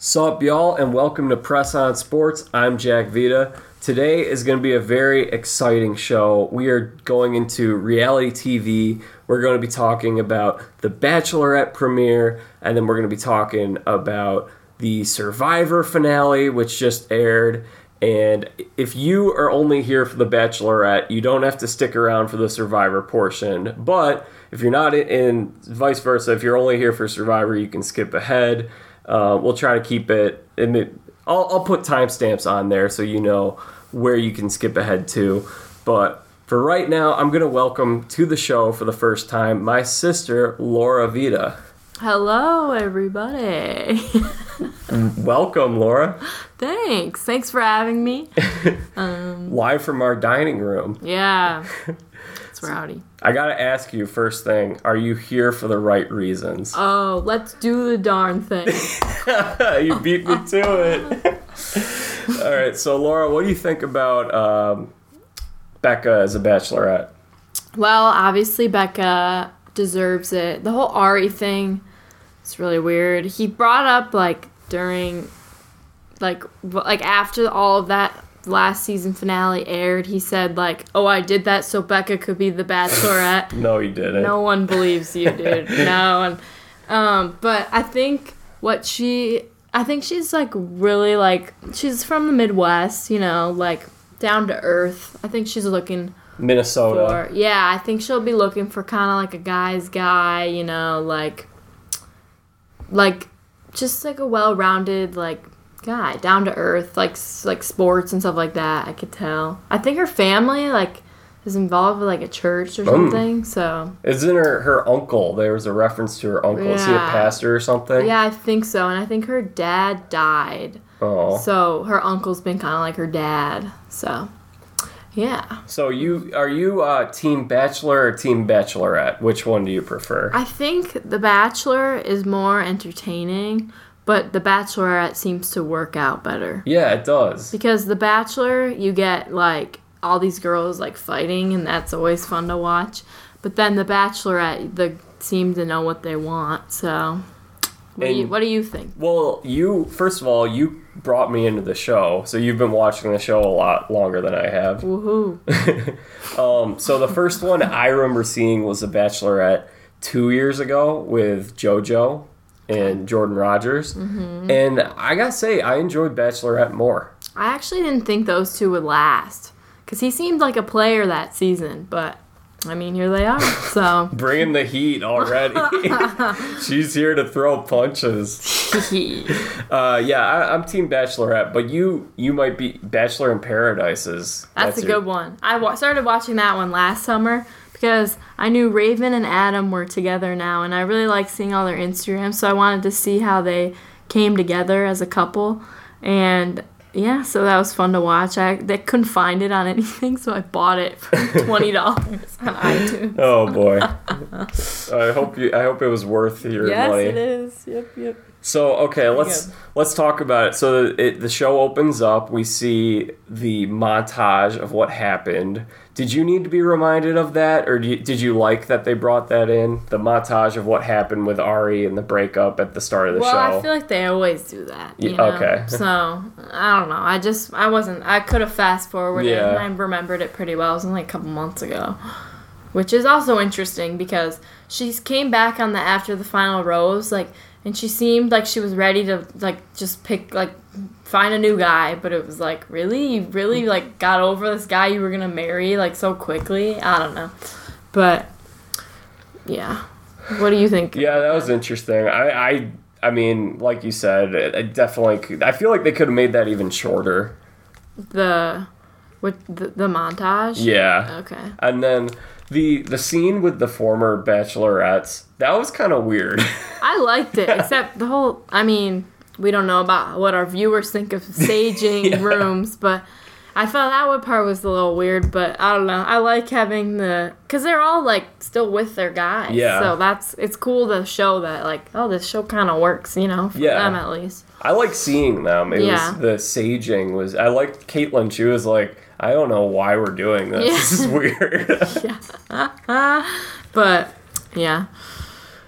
Sup, y'all, and welcome to Press On Sports. I'm Jack Vita. Today is going to be a very exciting show. We are going into reality TV. We're going to be talking about the Bachelorette premiere, and then we're going to be talking about the Survivor finale, which just aired. And if you are only here for the Bachelorette, you don't have to stick around for the Survivor portion. But if you're not in, vice versa, if you're only here for Survivor, you can skip ahead. Uh, we'll try to keep it. it- I'll, I'll put timestamps on there so you know where you can skip ahead to. But for right now, I'm going to welcome to the show for the first time my sister, Laura Vita. Hello, everybody. Welcome, Laura. Thanks. Thanks for having me. Live from our dining room. Yeah. It's rowdy. I got to ask you first thing are you here for the right reasons? Oh, let's do the darn thing. you beat me to it. All right, so Laura, what do you think about um, Becca as a bachelorette? well, obviously, Becca deserves it. The whole Ari thing, it's really weird. He brought up, like, during, like, like after all of that last season finale aired, he said, like, oh, I did that so Becca could be the bachelorette. No, you didn't. No one believes you, dude. no one. Um, but I think what she, I think she's like really like she's from the Midwest, you know, like down to earth. I think she's looking Minnesota. for, yeah. I think she'll be looking for kind of like a guy's guy, you know, like, like just like a well-rounded like guy, down to earth, like like sports and stuff like that. I could tell. I think her family like is involved with like a church or something. So Isn't her her uncle? There was a reference to her uncle. Is he a pastor or something? Yeah, I think so. And I think her dad died. Oh. So her uncle's been kind of like her dad. So, yeah. So you are you uh, team bachelor or team bachelorette? Which one do you prefer? I think The Bachelor is more entertaining, but The Bachelorette seems to work out better. yeah, it does. Because The Bachelor, you get like all these girls like fighting, and that's always fun to watch. But then The Bachelorette, they seem to know what they want. So, what, do you, what do you think? Well, you first of all, you brought me into the show, so you've been watching the show a lot longer than I have. Woohoo. Um, so the first one I remember seeing was The Bachelorette two years ago with JoJo and Jordan Rodgers, Mm-hmm. and I gotta say I enjoyed Bachelorette more. I actually didn't think those two would last because he seemed like a player that season, but I mean, here they are. So, Bringing the heat already. She's here to throw punches. Uh, yeah, I, I'm Team Bachelorette, but you you might be Bachelor in Paradises. that's, a good one. I wa- started watching that one last summer because I knew Raven and Adam were together now, and I really like seeing all their Instagrams. So I wanted to see how they came together as a couple, and yeah, so that was fun to watch. I they couldn't find it on anything, so I bought it for twenty dollars on iTunes. Oh boy. I hope you. I hope it was worth your Yes, money. it is. Yep, yep. So okay, let's good. let's talk about it. So it, the show opens up. We see the montage of what happened. Did you need to be reminded of that, or you, did you like that they brought that in? The montage of what happened with Ari and the breakup at the start of the Well, show. I feel like they always do that. You Yeah, know? okay. So I don't know. I just I wasn't. I could have fast forwarded. Yeah. and I remembered it pretty well. It was only a couple months ago, which is also interesting because she came back on the after the final rose, like, and she seemed like she was ready to like just pick like find a new guy, but it was like really you really like got over this guy you were gonna marry like so quickly. I don't know, but yeah. What do you think? yeah, that was interesting. I I I mean, like you said, it, it definitely. Could, I feel like they could have made that even shorter. the with the, the montage. Yeah. Okay. And then the the scene with the former bachelorettes that was kind of weird. I liked it, except the whole. I mean, we don't know about what our viewers think of staging Yeah. rooms, but I felt that one part was a little weird. But I don't know. I like having the because they're all like still with their guys. Yeah. So that's it's cool to show that like oh this show kind of works, you know, for Yeah. them at least. I like seeing them. It Yeah. was the saging was. I liked Kaitlyn. She was like, I don't know why we're doing this. Yeah. This is weird. yeah. But yeah,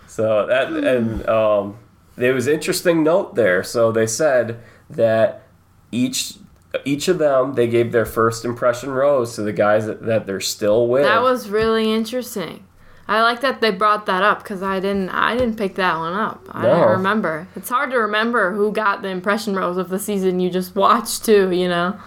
so that and um, there was interesting note there. So they said that each each of them they gave their first impression rose to the guys that, that they're still with. That was really interesting. I like that they brought that up because I didn't. I didn't pick that one up. I No. didn't remember. It's hard to remember who got the impression rose of the season you just watched too. You know,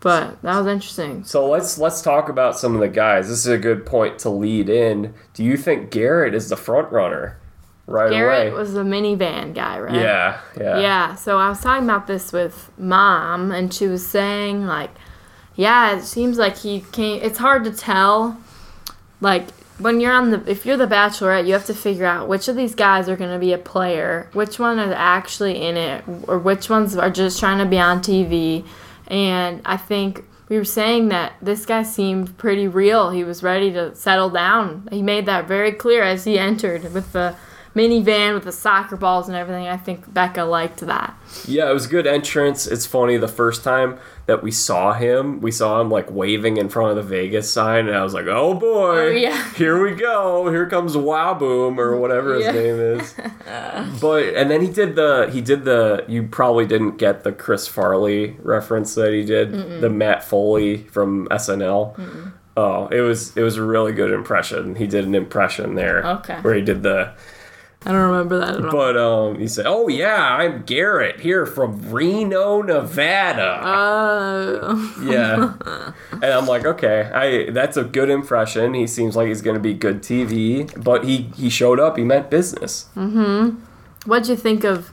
but that was interesting. so let's let's talk about some of the guys. This is a good point to lead in. Do you think Garrett is the front runner right Garrett away? was the minivan guy, right? yeah, yeah, Yeah, so I was talking about this with mom, and she was saying, like, yeah, it seems like he came. It's hard to tell. Like, when you're on the, if you're the bachelorette, you have to figure out which of these guys are going to be a player, which one is actually in it, or which ones are just trying to be on TV. And I think we were saying that this guy seemed pretty real. He was ready to settle down. He made that very clear as he entered with the minivan with the soccer balls and everything. I think Becca liked that. Yeah, it was a good entrance. It's funny the first time that we saw him, we saw him like waving in front of the Vegas sign, and I was like, "Oh boy, Oh, yeah. here we go! Here comes Waboom or whatever his Yeah. name is." Uh. but and then he did the he did the you probably didn't get the Chris Farley reference that he did the Matt Foley from SNL. Oh, it was it was a really good impression. He did an impression there, Okay. where he did the I don't remember that at all. but um, he said, "Oh yeah, I'm Garrett here from Reno, Nevada." Oh. yeah, and I'm like, okay, I that's a good impression. He seems like he's gonna be good TV, but he he showed up. He meant business. What'd you think of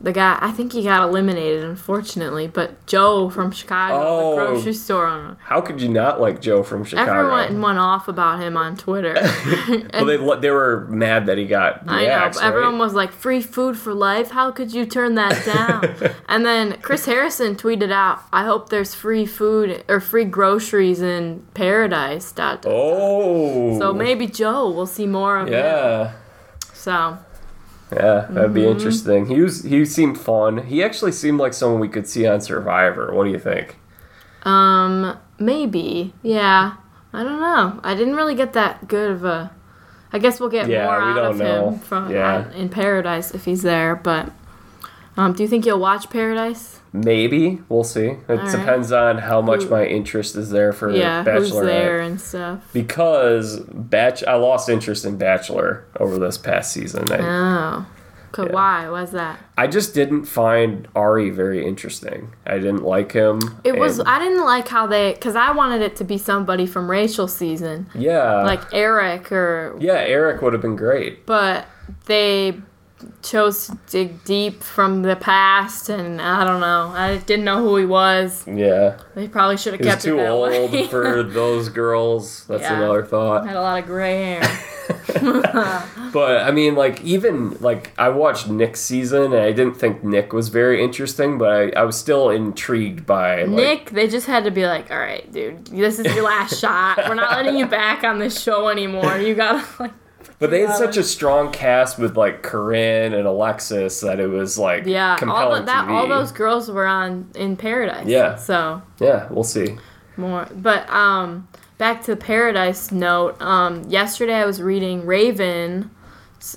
the guy? I think he got eliminated, unfortunately. But Joe from Chicago, Oh. the grocery store owner. How could you not like Joe from Chicago? Everyone went off about him on Twitter. well, they they were mad that he got I know. axe, but Everyone was like, "Free food for life? How could you turn that down?" and then Chris Harrison tweeted out, "I hope there's free food or free groceries in paradise." Dot, dot. Oh, So maybe Joe will see more of him. yeah. So Yeah, that'd be Mm-hmm. interesting. He was he seemed fun. He actually seemed like someone we could see on Survivor. What do you think? Um, maybe. Yeah. I don't know. I didn't really get that good of a. I guess we'll get Yeah, more out of know. him from Yeah. uh, in Paradise if he's there. But um, do you think you'll watch Paradise? Maybe we'll see. It right. depends on how much Who- my interest is there for yeah, Bachelorette. who's there and stuff. Because Batch, I lost interest in Bachelor over this past season. I, Oh, Yeah. why? Why's that? I just didn't find Ari very interesting. I didn't like him. It was. I didn't like how they. Cause I wanted it to be somebody from Rachel's season, yeah, like Eric or yeah, Eric would have been great. but they chose to dig deep from the past and i don't know. I didn't know who he was. Yeah, they probably should have he was kept it too old for those girls. That's Yeah. another thought. had a lot of gray hair. But I mean, like even like I watched Nick's season, and I didn't think Nick was very interesting, but I, I was still intrigued by like, nick they just had to be like all right dude this is your last shot. We're not letting you back on this show anymore. You gotta like But they had such a strong cast with like Corinne and Alexis that it was like yeah all, compelling the, that, TV. all those girls were on in paradise Yeah. so Yeah, we'll see. more but um back to the paradise note um yesterday i was reading raven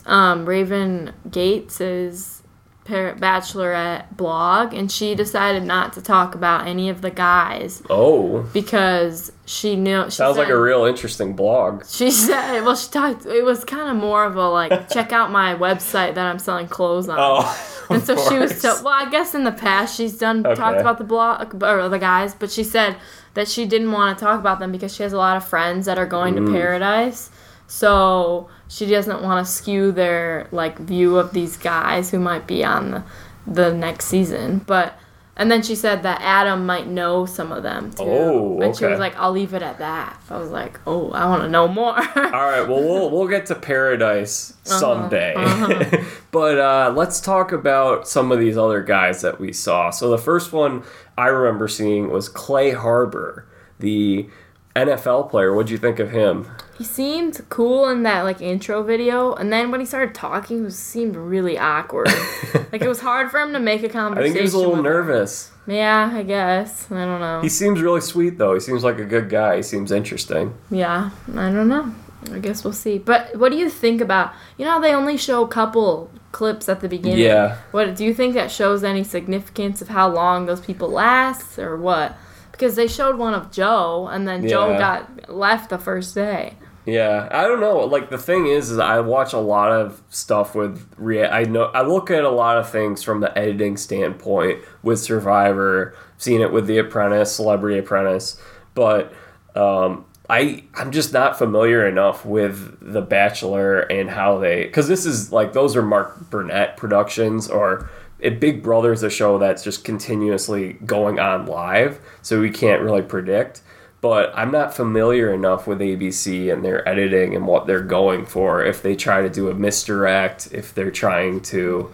um raven Gates par- bachelorette blog and she decided not to talk about any of the guys Oh, because she knew she sounds like a real interesting blog. she said well she talked it was kind of more of a like check out my website that i'm selling clothes on Oh, and so she was course. so well. I guess in the past she's done Okay. talked about the blog or the guys, but she said that she didn't want to talk about them because she has a lot of friends that are going Mm. to paradise. So she doesn't want to skew their like view of these guys who might be on the the next season. But and then she said that Adam might know some of them too. Oh, okay. and she was like, "I'll leave it at that." I was like, "Oh, I want to know more." All right, well we'll we'll get to paradise Uh-huh, someday. but uh, let's talk about some of these other guys that we saw. So the first one I remember seeing was Clay Harbor, the NFL player. What'd you think of him? He seemed cool in that like intro video, and then when he started talking, he seemed really awkward. like it was hard for him to make a I conversation. I think he was a little with nervous. Yeah, I guess. I don't know. He seems really sweet though. He seems like a good guy. He seems interesting. yeah, I don't know. I guess we'll see. But what do you think about? You know, how they only show a couple clips at the beginning. Yeah. What do you think that shows any significance of how long those people last, or what? Because they showed one of Joe, and then Joe Yeah. got left the first day. Yeah, I don't know. Like the thing is, is I watch a lot of stuff with rea- I know I look at a lot of things from the editing standpoint with Survivor. Seen it with The Apprentice, Celebrity Apprentice, but um, I I'm just not familiar enough with The Bachelor and how they because this is like those are Mark Burnett productions or. It, Big is a show that's just continuously going on live, so we can't really predict but I'm not familiar enough with ABC and their editing and what they're going for. If they try to do a misdirect, if they're trying to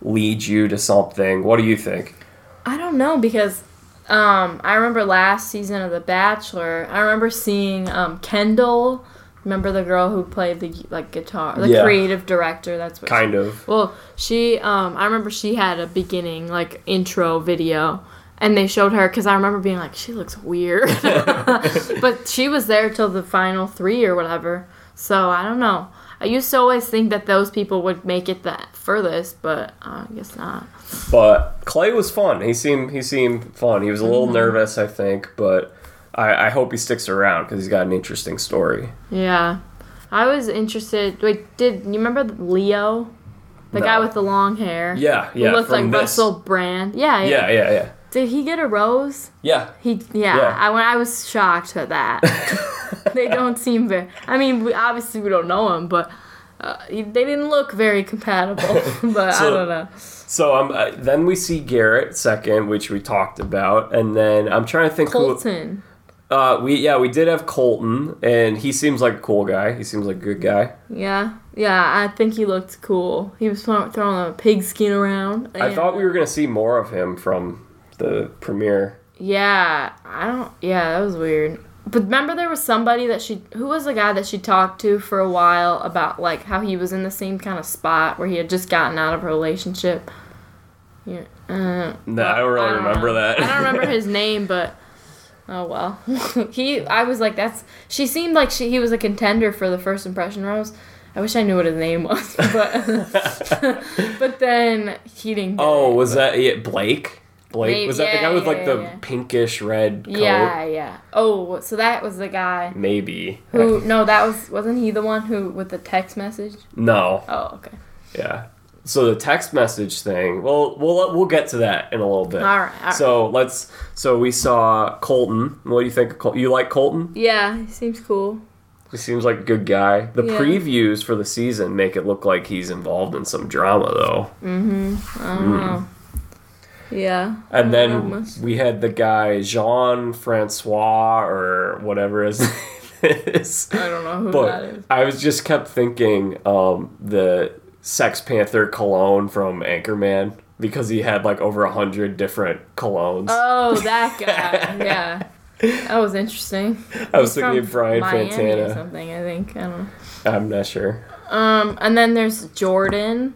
lead you to something, what do you think? I don't know because um, I remember last season of The Bachelor. I remember seeing um, Kendall. Remember the girl who played the like guitar, the Yeah. creative director. That's what. Kind of. Well, she. Um, I remember she had a beginning like intro video, and they showed her because I remember being like, she looks weird, but she was there till the final three or whatever. So I don't know. I used to always think that those people would make it the furthest, but uh, I guess not. But Clay was fun. He seemed he seemed fun. He was a little nervous, I think, but I, I hope he sticks around because he's got an interesting story. Yeah. I was interested. Wait, did you remember Leo? The guy with the long hair? Yeah, Who yeah. looked from like this. Russell Brand. Yeah, yeah, Yeah, yeah, yeah. Did he get a rose? Yeah. He, yeah. Yeah. I when I was shocked at that. they don't seem very. I mean, we, obviously we don't know him, but uh, they didn't look very compatible. but I don't know. So um, uh, then we see Garrett second, which we talked about, and then I'm trying to think who. Colton. Uh, we yeah, we did have Colton, and he seems like a cool guy. He seems like a good guy. Yeah, yeah. I think he looked cool. He was throwing a pig skin around. I thought we were gonna see more of him from the premiere. Yeah, I don't. Yeah, that was weird. But remember, there was somebody that she. Who was the guy that she talked to for a while about like how he was in the same kind of spot where he had just gotten out of a relationship. Yeah. Uh, No, I don't really remember know. that. I don't remember his name, but oh well. he. I was like, that's. She seemed like she. He was a contender for the first impression rose. I wish I knew what his name was, but but then he didn't. Get Oh, it, was but- that it? Blake? Blake was that the guy with like yeah, the yeah. pinkish red coat? Yeah, yeah. Oh, so that was the guy Maybe. who? No, that was wasn't he the one who with the text message? No. Oh, okay. Yeah. So the text message thing. Well, we'll uh, we'll get to that in a little bit. All right. All right. So let's. So we saw Colton. What do you think? Of Col- you like Colton? yeah, he seems cool. He seems like a good guy. The Yeah. previews for the season make it look like he's involved in some drama, though. Mm-hmm. I don't mm. know. Yeah. And then don't know much. we had the guy Jean Francois or whatever his name is. I don't know who that But is. I was just kept thinking um, the Sex Panther cologne from Anchorman because he had like over a hundred different colognes. Oh, that guy. yeah. That was interesting. I was He's thinking of Brian Miami or Fantana. something. I think. I don't know. I'm not sure. Um, and then there's Jordan.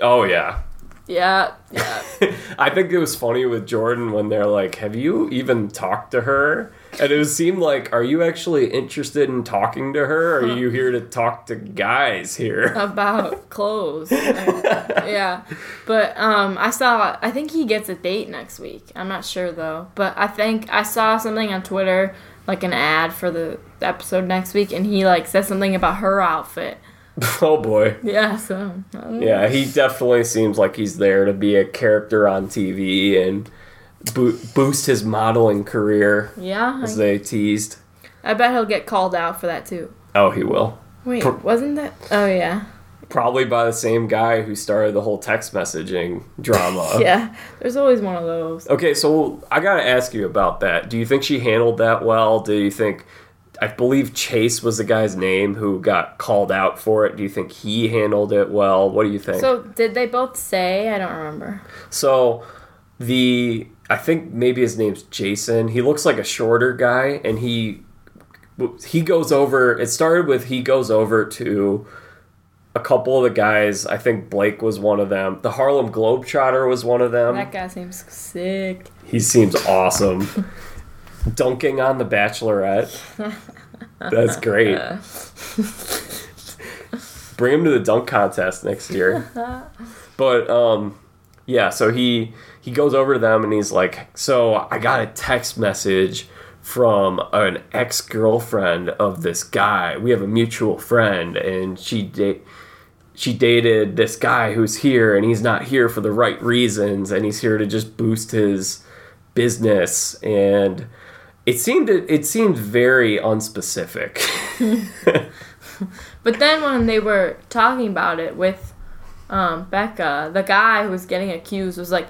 Oh yeah. Yeah, yeah. I think it was funny with Jordan when they're like, "Have you even talked to her?" And it seemed like, "Are you actually interested in talking to her? Or are you here to talk to guys here?" about clothes. yeah. But um I saw I think he gets a date next week. I'm not sure though. But I think I saw something on Twitter like an ad for the episode next week and he like said something about her outfit. oh boy. Yeah, so know. Yeah, he definitely seems like he's there to be a character on TV and bo- boost his modeling career, Yeah. as I, they teased. I bet he'll get called out for that too. Oh, he will. Wait, Pro- wasn't that Oh yeah. Probably by the same guy who started the whole text messaging drama. Yeah. There's always one of those. Okay, so I gotta ask you about that. Do you think she handled that well? Do you think, I believe Chase was the guy's name who got called out for it. Do you think he handled it well? What do you think? So did they both say? I don't remember. So the I think maybe his name's Jason. He looks like a shorter guy, and he he goes over. It started with he goes over to a couple of the guys. I think Blake was one of them. The Harlem Globetrotter was one of them. That guy seems sick. He seems awesome. Dunking on the Bachelorette. That's great. Bring him to the dunk contest next year. But um, yeah. So he he goes over to them and he's like, "So I got a text message from an ex girlfriend of this guy. We have a mutual friend, and she date." She dated this guy who's here, and he's not here for the right reasons, and he's here to just boost his business. And it seemed it seemed very unspecific. But then when they were talking about it with um, Becca, the guy who was getting accused was like,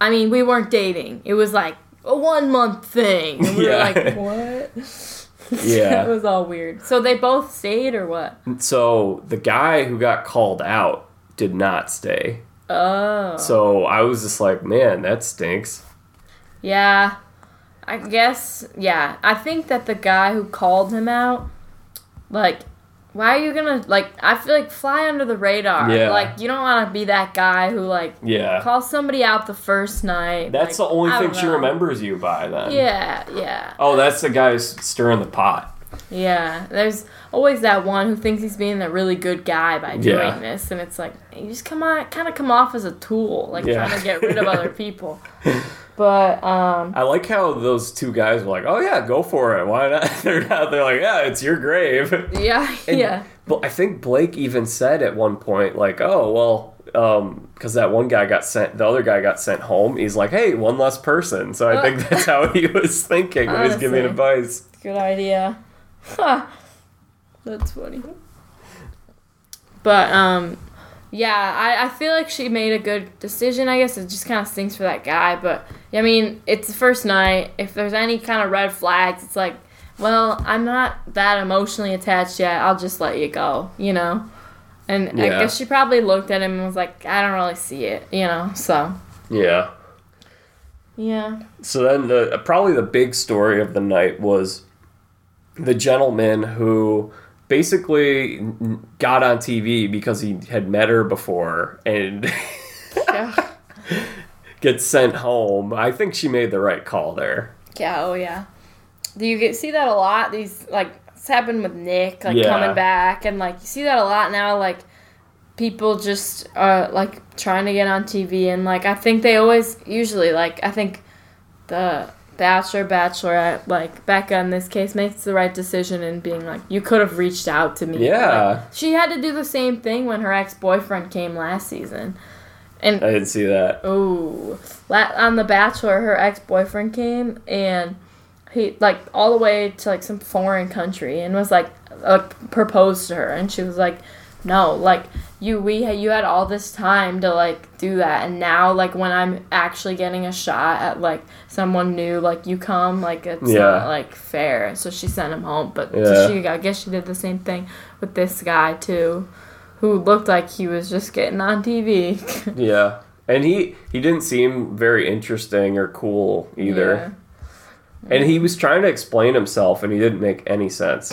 I mean, we weren't dating. It was like a one month thing. And we were like, what? Yeah. it was all weird. So they both stayed or what? so the guy who got called out did not stay. Oh. So I was just like, man, that stinks. Yeah. I guess, yeah. I think that the guy who called him out, like, why are you gonna, like, I feel like fly under the radar. Yeah. Like, you don't wanna be that guy who, like, Yeah. calls somebody out the first night. That's like, the only I thing she remembers you by then. Yeah, yeah, Oh, that's the guy who's stirring the pot. Yeah. There's always that one who thinks he's being a really good guy by doing Yeah. this, and it's like you just come on, kind of come off as a tool, like Yeah. trying to get rid of other people. But um, I like how those two guys were like, "Oh yeah, go for it. Why not?" They're not. They're like, "Yeah, it's your grave." yeah, And- yeah, But I think Blake even said at one point, like, "Oh well, because that one guy got sent, the other guy got sent home. He's like, hey, one less person." So I think that's how he was thinking when he was giving advice. Good idea. Huh. That's funny. But um yeah, I, I feel like she made a good decision. I guess it just kind of stinks for that guy, but I mean, it's the first night. If there's any kind of red flags, it's like, well, I'm not that emotionally attached yet. I'll just let you go, you know. And I guess she probably looked at him and was like, I don't really see it, you know. So Yeah. yeah, So then the probably the big story of the night was the gentleman who basically got on TV because he had met her before and yeah, gets sent home. I think she made the right call there. yeah. Oh yeah. Do you get see that a lot? These like it's happened with Nick, like Yeah. coming back, and like you see that a lot now. Like people just are like trying to get on TV, and like I think they always usually like I think the bachelor bachelorette like Becca in this case makes the right decision in being like you could have reached out to me. Yeah. Like, she had to do the same thing when her ex boyfriend came last season, and I didn't see that. Oh, on The Bachelor, her ex boyfriend came and he like all the way to like some foreign country and was like like proposed to her and she was like, no, like you we had you had all this time to like do that and now like when I'm actually getting a shot at like someone new like you come like it's Yeah. not like fair so she sent him home but Yeah. she I guess she did the same thing with this guy too who looked like he was just getting on TV. Yeah. And he he didn't seem very interesting or cool either. And he was trying to explain himself and he didn't make any sense.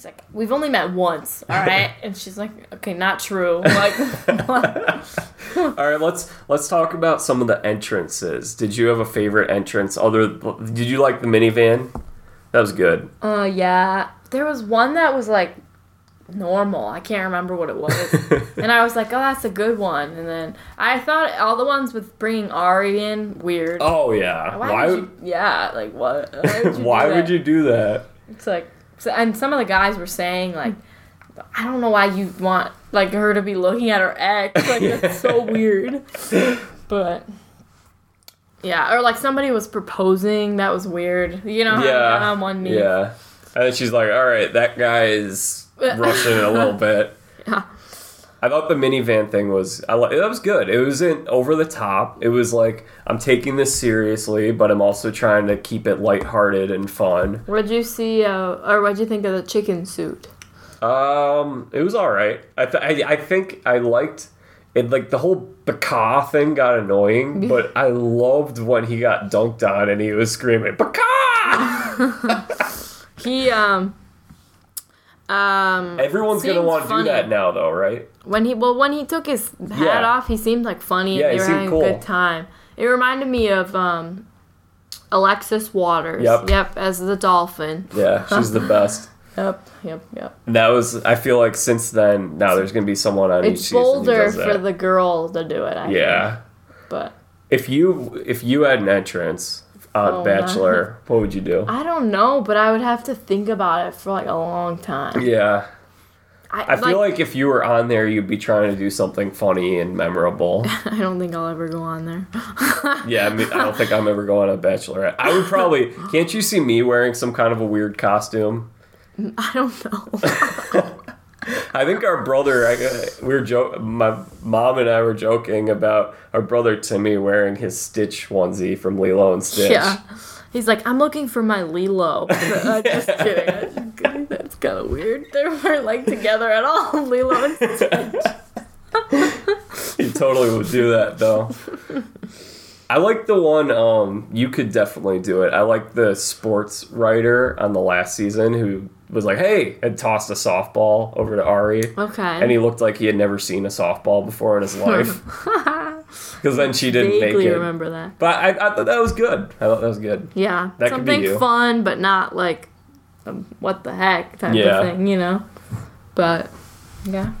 He's like, we've only met once, all right? and she's like, okay, not true. Like. All right, let's let's talk about some of the entrances. Did you have a favorite entrance other did you like the minivan? That was good. uh, yeah. There was one that was like normal. I can't remember what it was. and I was like, oh, that's a good one. And then I thought all the ones with bringing Ari in, weird. Oh yeah. Why, Why would you? Yeah, like what? Why would you? why do would you do that? It's like, so, and some of the guys were saying like, I don't know why you want like her to be looking at her ex. Like that's so weird. But yeah, or like somebody was proposing. That was weird. You know, how you got Yeah. on one knee. Yeah. And then she's like, "All right, that guy is rushing it a little bit." Yeah. I thought the minivan thing was I li- that was good. It wasn't over the top. It was like I'm taking this seriously, but I'm also trying to keep it lighthearted and fun. What'd you see, uh, or what'd you think of the chicken suit? Um, it was all right. I th- I, I think I liked it. Like the whole Baka thing got annoying, but I loved when he got dunked on and he was screaming Baka. He um um Everyone's gonna want to do funny. that now, though, right? When he well when he took his hat Yeah. off, he seemed like funny Yeah, and he they were having cool. a good time. It reminded me of um Alexis Waters. Yep. Yep, as the dolphin. Yeah, she's the best. Yep, yep, yep. And that was. I feel like since then, now there's gonna be someone on each It's season bolder for the girl to do it. I Yeah. think. but If you if you had an entrance on Oh, Bachelor, what would you do? I don't know. But I would have to think about it for like a long time. Yeah, I feel like if you were on there, you'd be trying to do something funny and memorable. I don't think I'll ever go on there. Yeah, I, mean, I don't think I'm ever going on a Bachelorette. I would probably. Can't you see me wearing some kind of a weird costume? I don't know. I think our brother, I, uh, we were jo- my mom and I were joking about our brother Timmy wearing his Stitch onesie from Lilo and Stitch. Yeah. He's like, I'm looking for my Lilo. I'm just kidding. Kind of weird. They weren't like together at all. Lilo and Stitch. He totally would do that though. I like the one. Um, you could definitely do it. I like the sports writer on the last season who was like, "Hey," and tossed a softball over to Ari, Okay. and he looked like he had never seen a softball before in his life. Because then she didn't make it. I remember that. But I, I thought that was good. I thought that was good. Yeah. That could be Something you. fun, but not like, um, what the heck type Yeah. of thing, you know? But, yeah.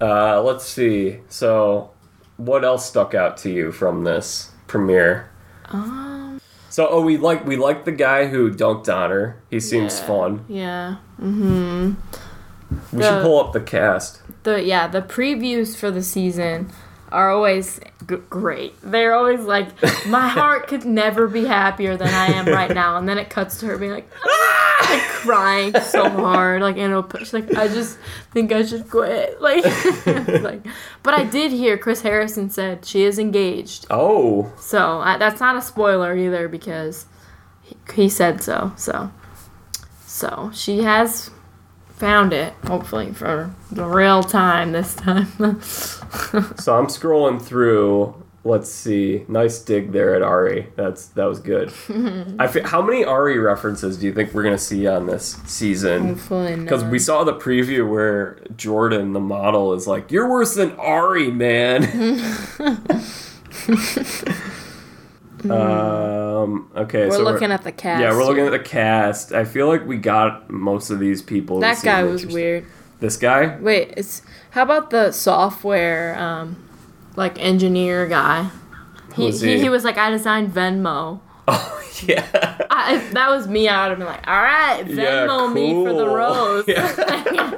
Uh, let's see. So, what else stuck out to you from this premiere? Um, So, oh, we like we like the guy who dunked on her. He seems Yeah. fun. yeah. Mm-hmm. We should pull up the cast. the yeah the previews for the season are always g- great. They're always like my heart could never be happier than i am right now. And then it cuts to her being like, "Ah!" like crying so hard like in a she's like i just think i should quit. Like, like but i did hear chris harrison said she is engaged. Oh, so I, that's not a spoiler either because he, he said so so so she has found it hopefully for the real time this time so I'm scrolling through. Let's see. Nice dig there at Ari. That's that was good. I fe- how many Ari references do you think we're gonna see on this season? hopefully Because we saw the preview where Jordan, the model, is like, "You're worse than Ari, man." um. Okay. we're so looking at the cast Yeah, we're looking at the cast. I feel like we got most of these people. that guy was weird This guy? wait it's how about the software um like engineer guy he, was he? he? he was like i designed venmo Oh yeah. I, if that was me, I would have been like, "All right, Yeah, Venmo me for the rose." Yeah.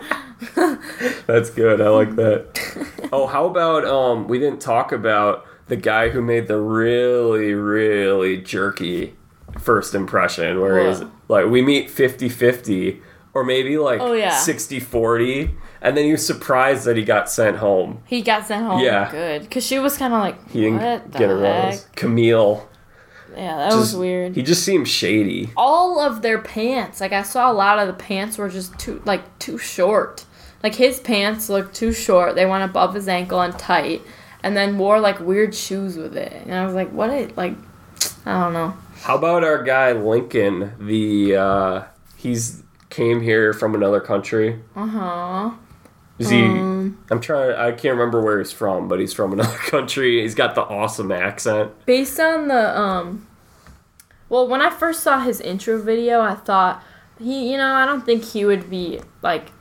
That's good. I like that. Oh, how about um? We didn't talk about the guy who made the really, really jerky first impression, where he's like, we meet 50-50, or maybe like Oh, yeah. 60-40, and then he was surprised that he got sent home. He got sent home. Yeah. Good. Because she was kind of like, He didn't get a heck? rose. Camille. Yeah, that was weird. He just seemed shady. All of their pants, like I saw a lot of the pants were just too, like too short. Like his pants looked too short. They went above his ankle and tight, and then wore like weird shoes with it. And I was like, what? It like, I don't know. How about our guy Lincoln? The uh, he's came here from another country. Uh huh. Is he? Um. I'm trying. I can't remember where he's from, but he's from another country. He's got the awesome accent. Based on the um, well, when I first saw his intro video, I thought he, you know, I don't think he would be like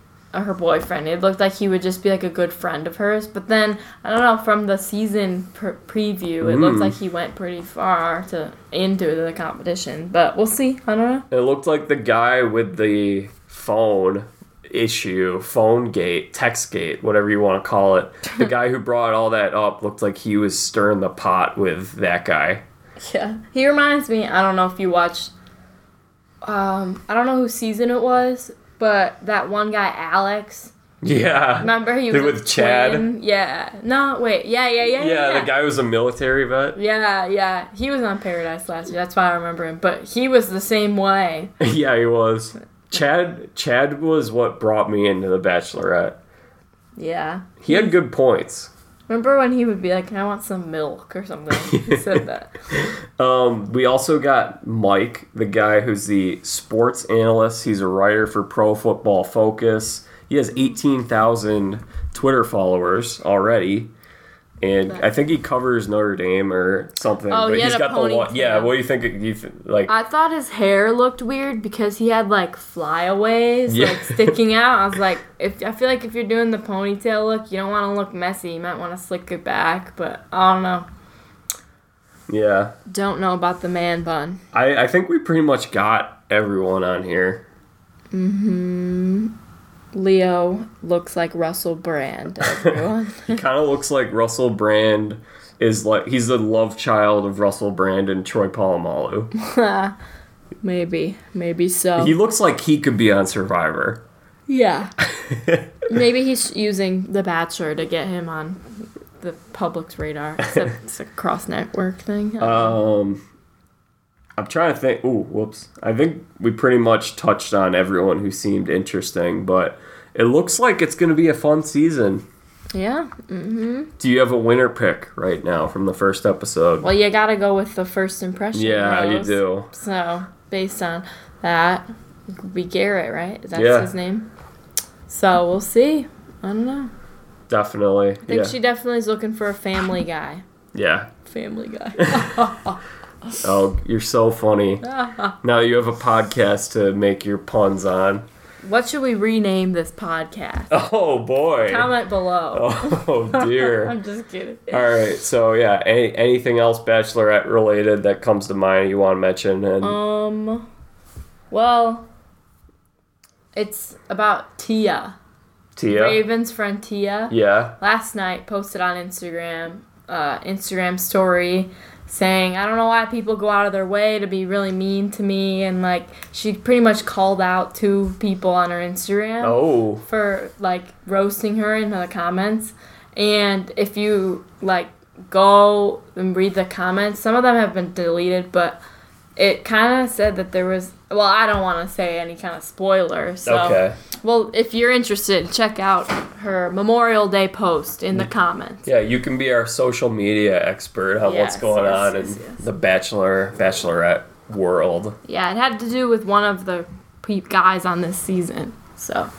her boyfriend. It looked like he would just be like a good friend of hers. But then I don't know from the season pr- preview, it looked Mm. like he went pretty far to into the competition. But we'll see. I don't know. It looked like the guy with the phone issue, phone gate, text gate, whatever you want to call it. The guy who brought all that up looked like he was stirring the pot with that guy. Yeah, he reminds me. I don't know if you watched. Um, I don't know whose season it was, but that one guy, Alex. Yeah. Remember he was with Chad? twin? Yeah. No, wait. Yeah, yeah, yeah. Yeah, Yeah, the guy was a military vet. Yeah, yeah. He was on Paradise last year. That's why I remember him. But he was the same way. yeah, he was. Chad Chad was what brought me into the Bachelorette. Yeah. He had good points. Remember when he would be like, Can "I want some milk" or something? He said that. Um, we also got Mike, the guy who's the sports analyst. He's a writer for Pro Football Focus. He has 18,000 Twitter followers already. And But- I think he covers Notre Dame or something. Oh, but he a got the lo- ponytail. yeah. What do you think? You th- like I thought his hair looked weird because he had like flyaways Yeah. like sticking out. I was like, if I feel like if you're doing the ponytail look, you don't want to look messy. You might want to slick it back, but I don't know. yeah. Don't know about the man bun. I I think we pretty much got everyone on here. Mm-hmm. Leo looks like Russell Brand. Everyone. He kind of looks like Russell Brand is like he's the love child of Russell Brand and Troy Polamalu. maybe, maybe so. He looks like he could be on Survivor. yeah. maybe he's using The Bachelor to get him on the public's radar. Except it's a cross network thing. Um, I'm trying to think. Ooh, whoops. I think we pretty much touched on everyone who seemed interesting, but it looks like it's going to be a fun season. yeah. Mm-hmm. Do you have a winner pick right now from the first episode? Well, you gotta go with the first impression. yeah, you do. So, based on that, it be Garrett, right? That's Yeah. his name. So, we'll see. I don't know. Definitely. I think yeah. she definitely is looking for a family guy. yeah. Family guy. Oh, you're so funny. now you have a podcast to make your puns on. what should we rename this podcast? Oh boy. Comment below. Oh dear. I'm just kidding. All right. So yeah, any, anything else Bachelorette related that comes to mind you want to mention? And Um, well, it's about Tia. Tia. Raven's friend Tia. Yeah. last night posted on Instagram, uh, Instagram story saying, I don't know why people go out of their way to be really mean to me. And like, she pretty much called out two people on her Instagram Oh. for like roasting her in the comments. And if you like go and read the comments, some of them have been deleted, but it kind of said that there was. Well, I don't want to say any kind of spoiler. So, Okay. well, if you're interested, check out her Memorial Day post in the comments. Yeah, you can be our social media expert on what's going yes, on yes, in yes. the Bachelor Bachelorette world. Yeah, it had to do with one of the guys on this season. So,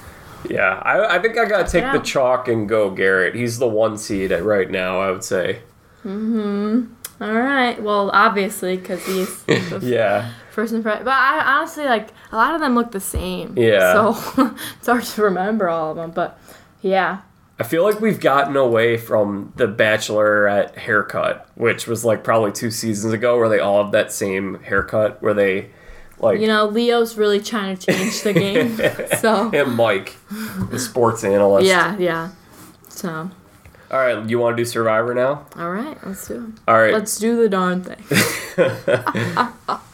Yeah, I, I think I gotta take the chalk and go Garrett. He's the one seed at right now. I would say. Mm-hmm. All right. Well, obviously, because he's Yeah. first impression. But I honestly like a lot of them look the same. Yeah. So it's hard to remember all of them. But yeah, I feel like we've gotten away from the Bachelorette haircut, which was like probably two seasons ago, where they all have that same haircut, where they like you know, Leo's really trying to change the game. so and Mike, the sports analyst. yeah, yeah. So All right, you want to do Survivor now? all right, let's do it. All right. Let's do the darn thing.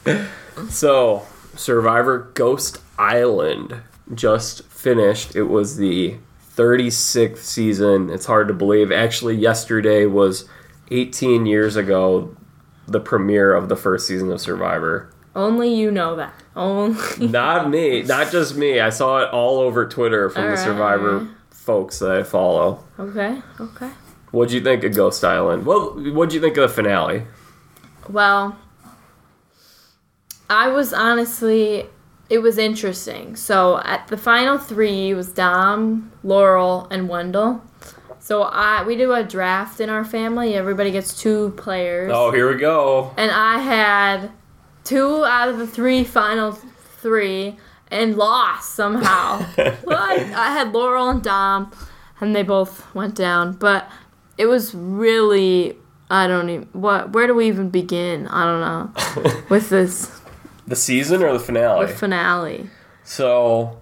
So, Survivor Ghost Island just finished. It was the 36th season. It's hard to believe. Actually, yesterday was 18 years ago, the premiere of the first season of Survivor. Only you know that. Only. Not me, not just me. I saw it all over Twitter from the Alright. Survivor folks that I follow. Okay. Okay. What'd you think of Ghost Island? Well, what'd you think of the finale? Well, I was honestly, it was interesting. So at the final three was Dom, Laurel, and Wendell. So I we do a draft in our family. Everybody gets two players, Oh, here we go. and I had two out of the three final three and lost somehow. I, I had Laurel and Dom, and they both went down. But it was really I don't even what. Where do we even begin? I don't know with this The season or the finale? The finale. So,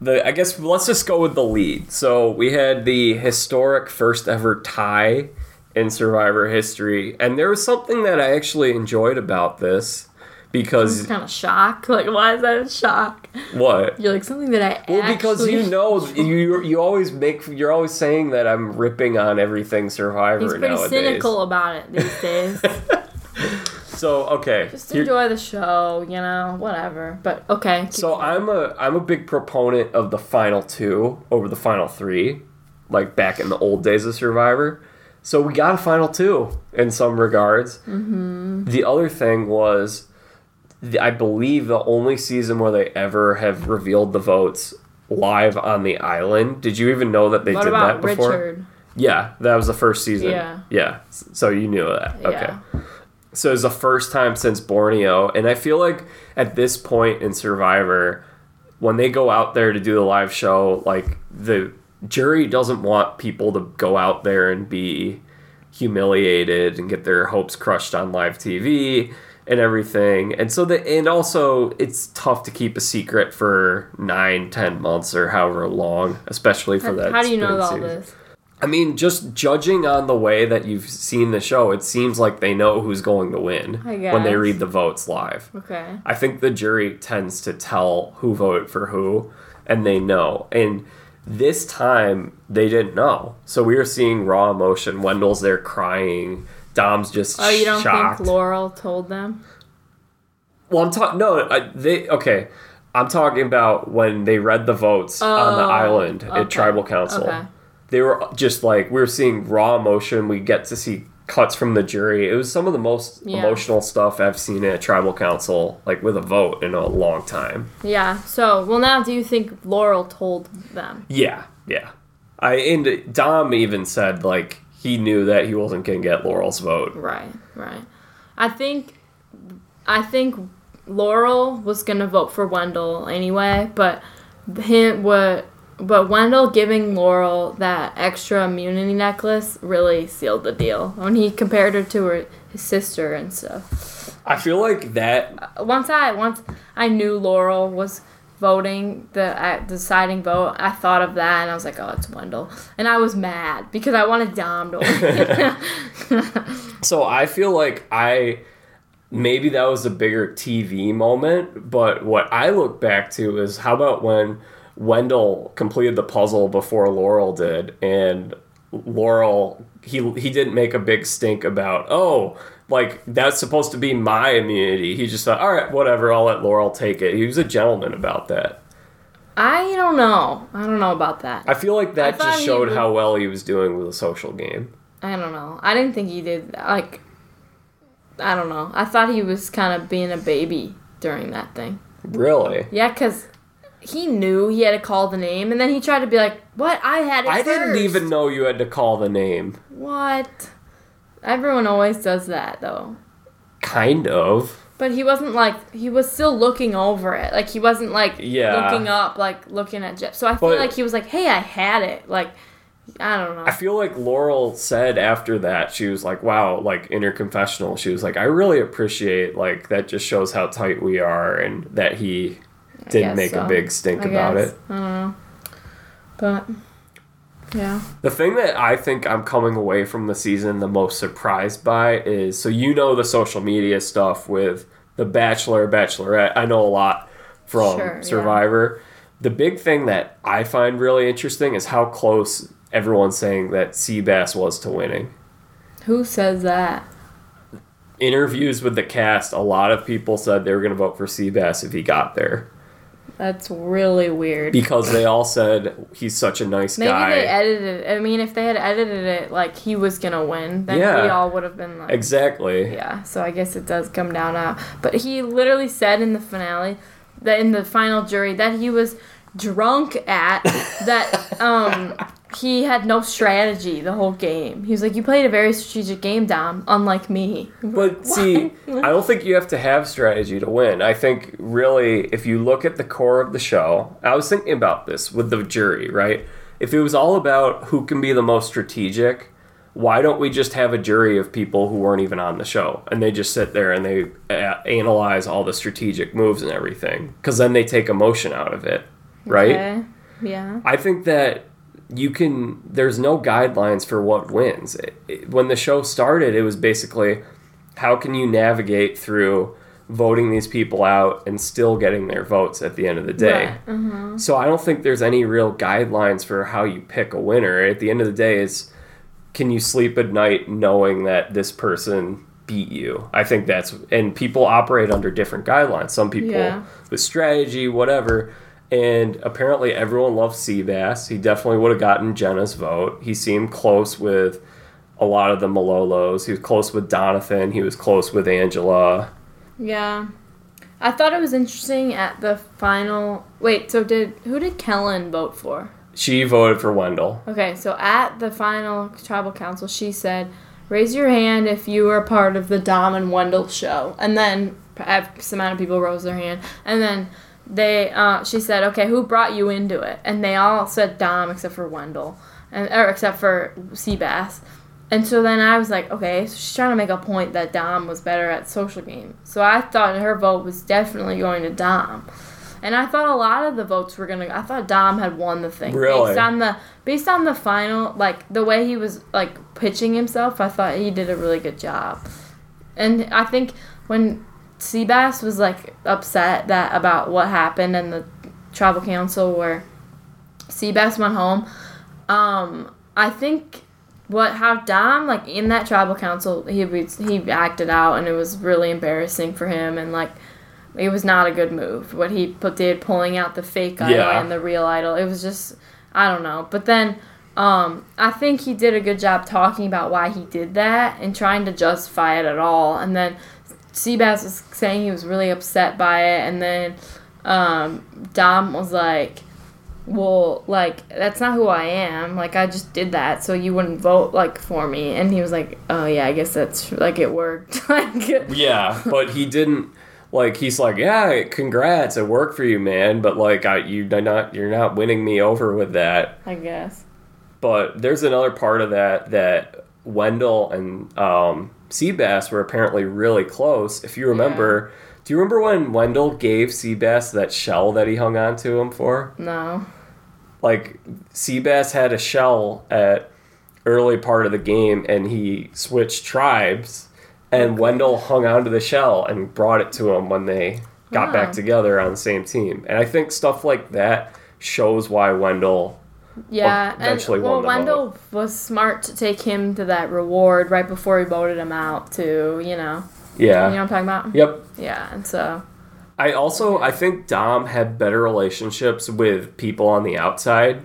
the I guess let's just go with the lead. So we had the historic first ever tie in Survivor history, and there was something that I actually enjoyed about this because it's Kind of shock. Like why is that a shock? What? You're like something that I Well, because you know you you always make you're always saying that I'm ripping on everything Survivor He's pretty nowadays. cynical about it these days. So okay, Just enjoy the show, you know, whatever. But okay. So going. I'm a I'm a big proponent of the final two over the final three, like back in the old days of Survivor. So we got a final two in some regards. Mm-hmm. The other thing was, I believe the only season where they ever have revealed the votes live on the island. Did you even know that they What did that before? Richard? Yeah, that was the first season. Yeah. Yeah. So you knew that. Okay. So it's the first time since Borneo, and I feel like at this point in Survivor, when they go out there to do the live show, like the jury doesn't want people to go out there and be humiliated and get their hopes crushed on live TV and everything. And so the and also it's tough to keep a secret for nine, ten months or however long, especially for that. How do you know all season. this? I mean, just judging on the way that you've seen the show, it seems like they know who's going to win when they read the votes live. Okay. I think the jury tends to tell who voted for who, and they know. And this time, they didn't know. So we were seeing raw emotion. Wendell's there crying. Dom's just Oh, you don't shocked. think Laurel told them? well, I'm talking. No, I, they okay. I'm talking about when they read the votes on the Oh, island okay. at tribal council. Okay. They were just like we were seeing raw emotion. We get to see cuts from the jury. It was some of the most Yeah. emotional stuff I've seen at tribal council, like with a vote in a long time. Yeah. So, well, now do you think Laurel told them? Yeah, yeah. I and Dom even said like he knew that he wasn't gonna get Laurel's vote. Right. Right. I think, I think Laurel was gonna vote for Wendell anyway, but him what. But Wendell giving Laurel that extra immunity necklace really sealed the deal when he compared her to her his sister and stuff. I feel like that uh, once I once I knew Laurel was voting the uh, deciding vote, I thought of that and I was like, oh, it's Wendell, and I was mad because I wanted Dom to win. So I feel like I maybe that was a bigger TV moment, but what I look back to is how about when Wendell completed the puzzle before Laurel did, and Laurel he he didn't make a big stink about oh like that's supposed to be my immunity. He just thought all right whatever I'll let Laurel take it. He was a gentleman about that. I don't know. I don't know about that. I feel like that just showed would- how well he was doing with a social game. I don't know. I didn't think he did like. I don't know. I thought he was kind of being a baby during that thing. Really. Yeah, because he knew he had to call the name, and then he tried to be like, "What? I had it I didn't even know you had to call the name. What? Everyone always does that though. Kind of. But he wasn't like he was still looking over it. Like he wasn't like Yeah. looking up, like looking at Jeff. So I feel But- like he was like, "Hey, I had it." Like I don't know. I feel like Laurel said after that, she was like, wow, like in her confessional, she was like, I really appreciate, like, that just shows how tight we are and that he didn't make a big stink I about guess. it. I don't know. But yeah. The thing that I think I'm coming away from the season the most surprised by is so you know the social media stuff with The Bachelor, Bachelorette. I know a lot from Sure, yeah. Survivor. The big thing that I find really interesting is how close everyone's saying that Seabass was to winning. Who says that? interviews with the cast, a lot of people said they were going to vote for Seabass if he got there That's really weird. because they all said he's such a nice Maybe guy. they edited it. I mean, if they had edited it like he was gonna win, then Yeah. we all would have been like, exactly. yeah. So I guess it does come down out. But he literally said in the finale, that in the final jury, that he was drunk at that um he had no strategy the whole game. He was like, "You played a very strategic game, Dom, unlike me." But see, I don't think you have to have strategy to win. I think really, if you look at the core of the show, I was thinking about this with the jury, right? If it was all about who can be the most strategic, why don't we just have a jury of people who weren't even on the show and they just sit there and they a- analyze all the strategic moves and everything? Because then they take emotion out of it, right? Okay. Yeah. I think that you can. There's no guidelines for what wins. It- it- when the show started, it was basically how can you navigate through voting these people out and still getting their votes at the end of the day. Right. Mhm. So I don't think there's any real guidelines for how you pick a winner. At the end of the day, it's can you sleep at night knowing that this person beat you? I think that's and people operate under different guidelines. Some people Yeah. with strategy, whatever. And apparently everyone loves Seabass. He definitely would have gotten Jenna's vote. He seemed close with a lot of the Malolos. He was close with Donathan. He was close with Angela. Yeah. I thought it was interesting at the final. Wait, so did who did Kellyn vote for? She voted for Wendell. Okay, so at the final tribal council, she said, "Raise your hand if you were part of the Dom and Wendell show." And then some amount of people rose their hand, and then they, uh, she said, "Okay, who brought you into it?" And they all said Dom except for Wendell, and or except for Seabass. And so then I was like, okay, so she's trying to make a point that Dom was better at social game. So I thought her vote was definitely going to Dom. And I thought a lot of the votes were gonna. I thought Dom had won the thing Really? based on the based on the final, like the way he was like pitching himself. I thought he did a really good job. And I think when Seabass was like upset that about what happened in the tribal council where Seabass went home, um, I think what how Dom like in that tribal council he he acted out and it was really embarrassing for him and like it was not a good move. What he put did pulling out the fake idol Yeah. and the real idol it was just I don't know. But then um, I think he did a good job talking about why he did that and trying to justify it at all. And then Seabass was saying he was really upset by it and then um, Dom was like well, like that's not who I am. Like I just did that, so you wouldn't vote like for me. And he was like, "Oh yeah, I guess that's like it worked." like Yeah, but he didn't like he's like, "Yeah, congrats. It worked for you, man." But like I you not you're not winning me over with that. I guess. But there's another part of that that Wendell and um Seabass were apparently really close. If you remember, do you remember when Wendell gave Seabass that shell that he hung on to him for? No. like Seabass had a shell at early part of the game and he switched tribes and Wendell hung onto the shell and brought it to him when they got back together on the same team. And I think stuff like that shows why Wendell Yeah, eventually and well, Wendell was smart to take him to that reward right before he voted him out too. You know, yeah. you know what I'm talking about? Yep. Yeah, and so I also I think Dom had better relationships with people on the outside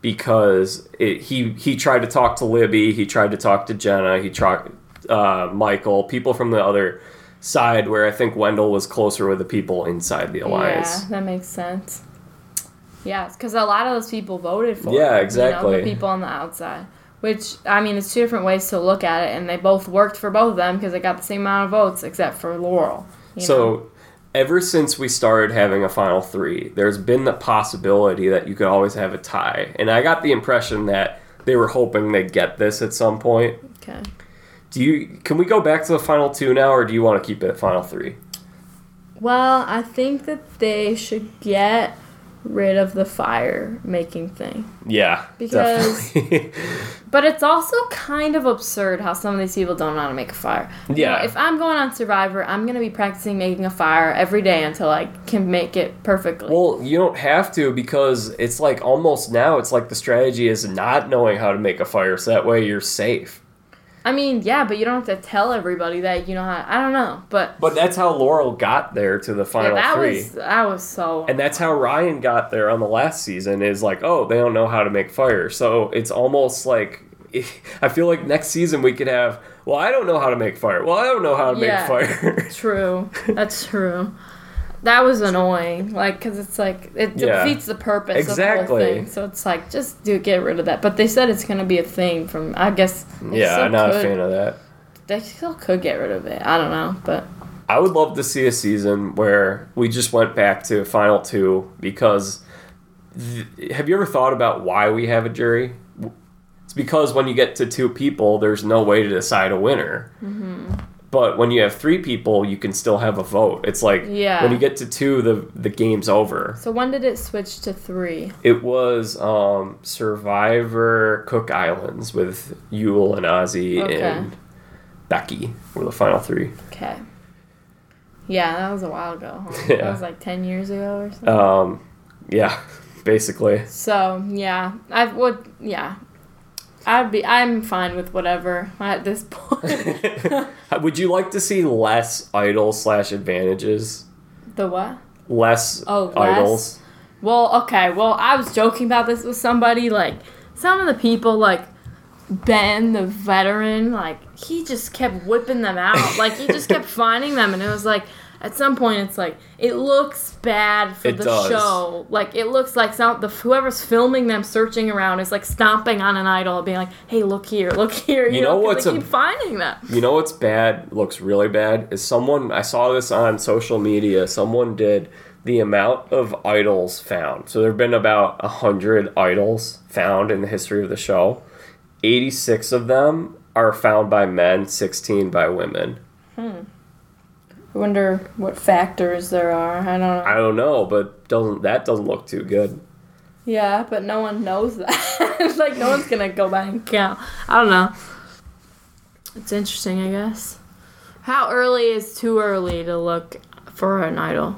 because it, he he tried to talk to Libby, he tried to talk to Jenna, he tried uh, Michael, people from the other side. Where I think Wendell was closer with the people inside the alliance. yeah, that makes sense. Yeah, because a lot of those people voted for. Yeah, him, You know, exactly. the people on the outside. Which I mean, it's two different ways to look at it, and they both worked for both of them because they got the same amount of votes, except for Laurel. you know? So ever since we started having a final three, there's been the possibility that you could always have a tie, and I got the impression that they were hoping they'd get this at some point. okay. Do you? Can we go back to the final two now, or do you want to keep it at final three? Well, I think that they should get rid of the fire making thing. Yeah, Because-. But it's also kind of absurd how some of these people don't know how to make a fire. You know, Yeah. if I'm going on Survivor, I'm going to be practicing making a fire every day until I can make it perfectly. well, you don't have to because it's like almost now. It's like the strategy is not knowing how to make a fire, so that way you're safe. I mean, yeah, but you don't have to tell everybody that you know how. I don't know, but But that's how Laurel got there to the yeah, final that three. was that was so. And that's how Ryan got there on the last season is like, oh, they don't know how to make fire. So it's almost like I feel like next season we could have, well, I don't know how to make fire. Well, I don't know how to Yeah. make fire. True. That's true. That was annoying, like, because it's like it Yeah. defeats the purpose of the whole thing. So it's like just do get rid of that. But they said it's gonna be a thing from. I guess. yeah, I'm not could, a fan of that. They still could get rid of it. I don't know, but I would love to see a season where we just went back to final two because th- have you ever thought about why we have a jury? It's because when you get to two people, there's no way to decide a winner. Mm-hmm. But when you have three people, you can still have a vote. It's like Yeah. when you get to two, the the game's over. so when did it switch to three? It was um, Survivor Cook Islands with Yul and Ozzy Okay. and Becky were the final three. Okay. Yeah, that was a while ago. Huh? Yeah. That was like ten years ago or something. Um, yeah, basically. So yeah, I would. Yeah, I'd be. I'm fine with whatever at this point. Would you like to see less idols slash advantages? the what? Less Oh, less? idols? Well, okay. Well, I was joking about this with somebody. Like some of the people, like Ben, the veteran, like he just kept whipping them out. like he just kept finding them, and it was like at some point it's like it looks bad for It the does. show. Like it looks like some the whoever's filming them searching around is like stomping on an idol, being like, "Hey, look here, look here." You, You know 'cause what's they a- keep finding them. You know what's bad? Looks really bad. Is someone I saw this on social media. Someone did the amount of idols found. So there've been about a hundred idols found in the history of the show. Eighty-six of them are found by men. Sixteen by women. Hmm. I wonder what factors there are. I don't know. I don't know, but doesn't that doesn't look too good? Yeah, but no one knows that. like no one's gonna go by and count. I don't know. It's interesting, I guess. How early is too early to look for an idol?